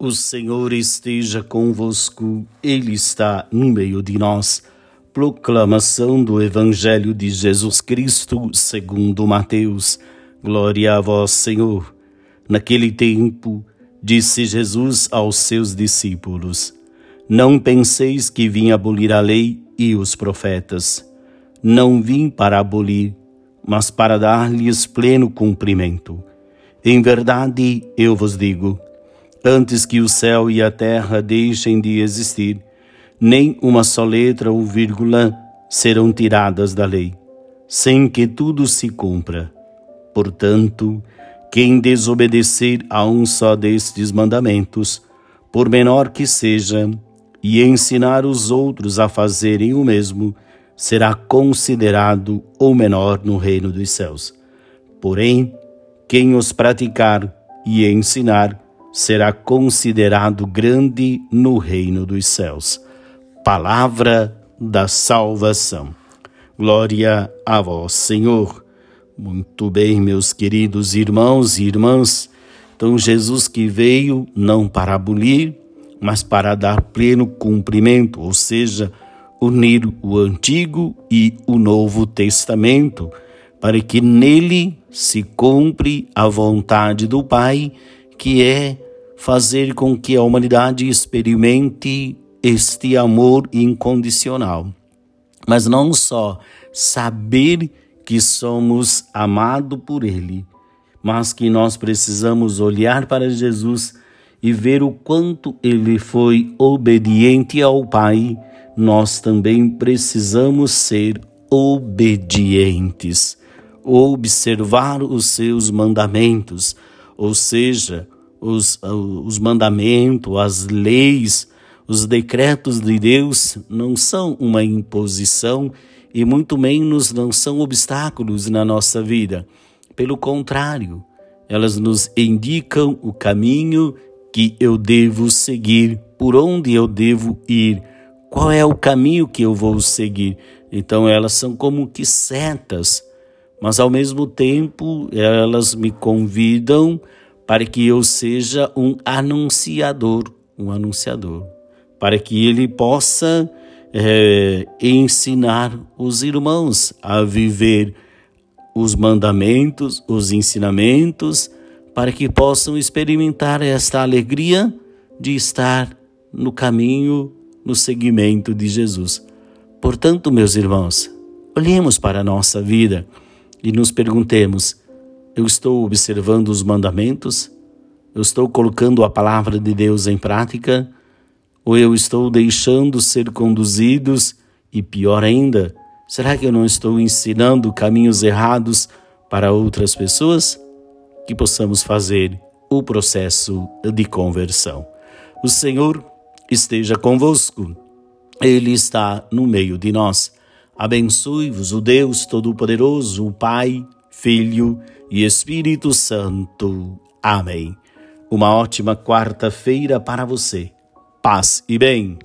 O Senhor esteja convosco, Ele está no meio de nós. Proclamação do Evangelho de Jesus Cristo, segundo Mateus. Glória a vós, Senhor. Naquele tempo, disse Jesus aos seus discípulos: Não penseis que vim abolir a lei e os profetas. Não vim para abolir, mas para dar-lhes pleno cumprimento. Em verdade, eu vos digo, antes que o céu e a terra deixem de existir, nem uma só letra ou vírgula serão tiradas da lei, sem que tudo se cumpra. Portanto, quem desobedecer a um só destes mandamentos, por menor que seja, e ensinar os outros a fazerem o mesmo, será considerado o menor no reino dos céus. Porém, quem os praticar e ensinar será considerado grande no reino dos céus. Palavra da salvação. Glória a vós, Senhor. Muito bem, meus queridos irmãos e irmãs. Então, Jesus que veio não para abolir, mas para dar pleno cumprimento, ou seja, unir o Antigo e o Novo Testamento para que nele se cumpre a vontade do Pai, que é fazer com que a humanidade experimente este amor incondicional. Mas não só saber que somos amados por Ele, mas que nós precisamos olhar para Jesus e ver o quanto ele foi obediente ao Pai, nós também precisamos ser obedientes observar os seus mandamentos, ou seja, os, os mandamentos, as leis, os decretos de Deus não são uma imposição e muito menos não são obstáculos na nossa vida. Pelo contrário, elas nos indicam o caminho que eu devo seguir, por onde eu devo ir, qual é o caminho que eu vou seguir. Então elas são como que setas mas ao mesmo tempo elas me convidam para que eu seja um anunciador, um anunciador, para que ele possa é, ensinar os irmãos a viver os mandamentos, os ensinamentos, para que possam experimentar esta alegria de estar no caminho, no seguimento de Jesus. Portanto, meus irmãos, olhemos para a nossa vida e nos perguntemos: eu estou observando os mandamentos? Eu estou colocando a palavra de Deus em prática? Ou eu estou deixando ser conduzidos? E pior ainda, será que eu não estou ensinando caminhos errados para outras pessoas? Que possamos fazer o processo de conversão. O Senhor esteja convosco, Ele está no meio de nós. Abençoe-vos o Deus Todo-Poderoso, o Pai, Filho e Espírito Santo. Amém. Uma ótima quarta-feira para você. Paz e bem.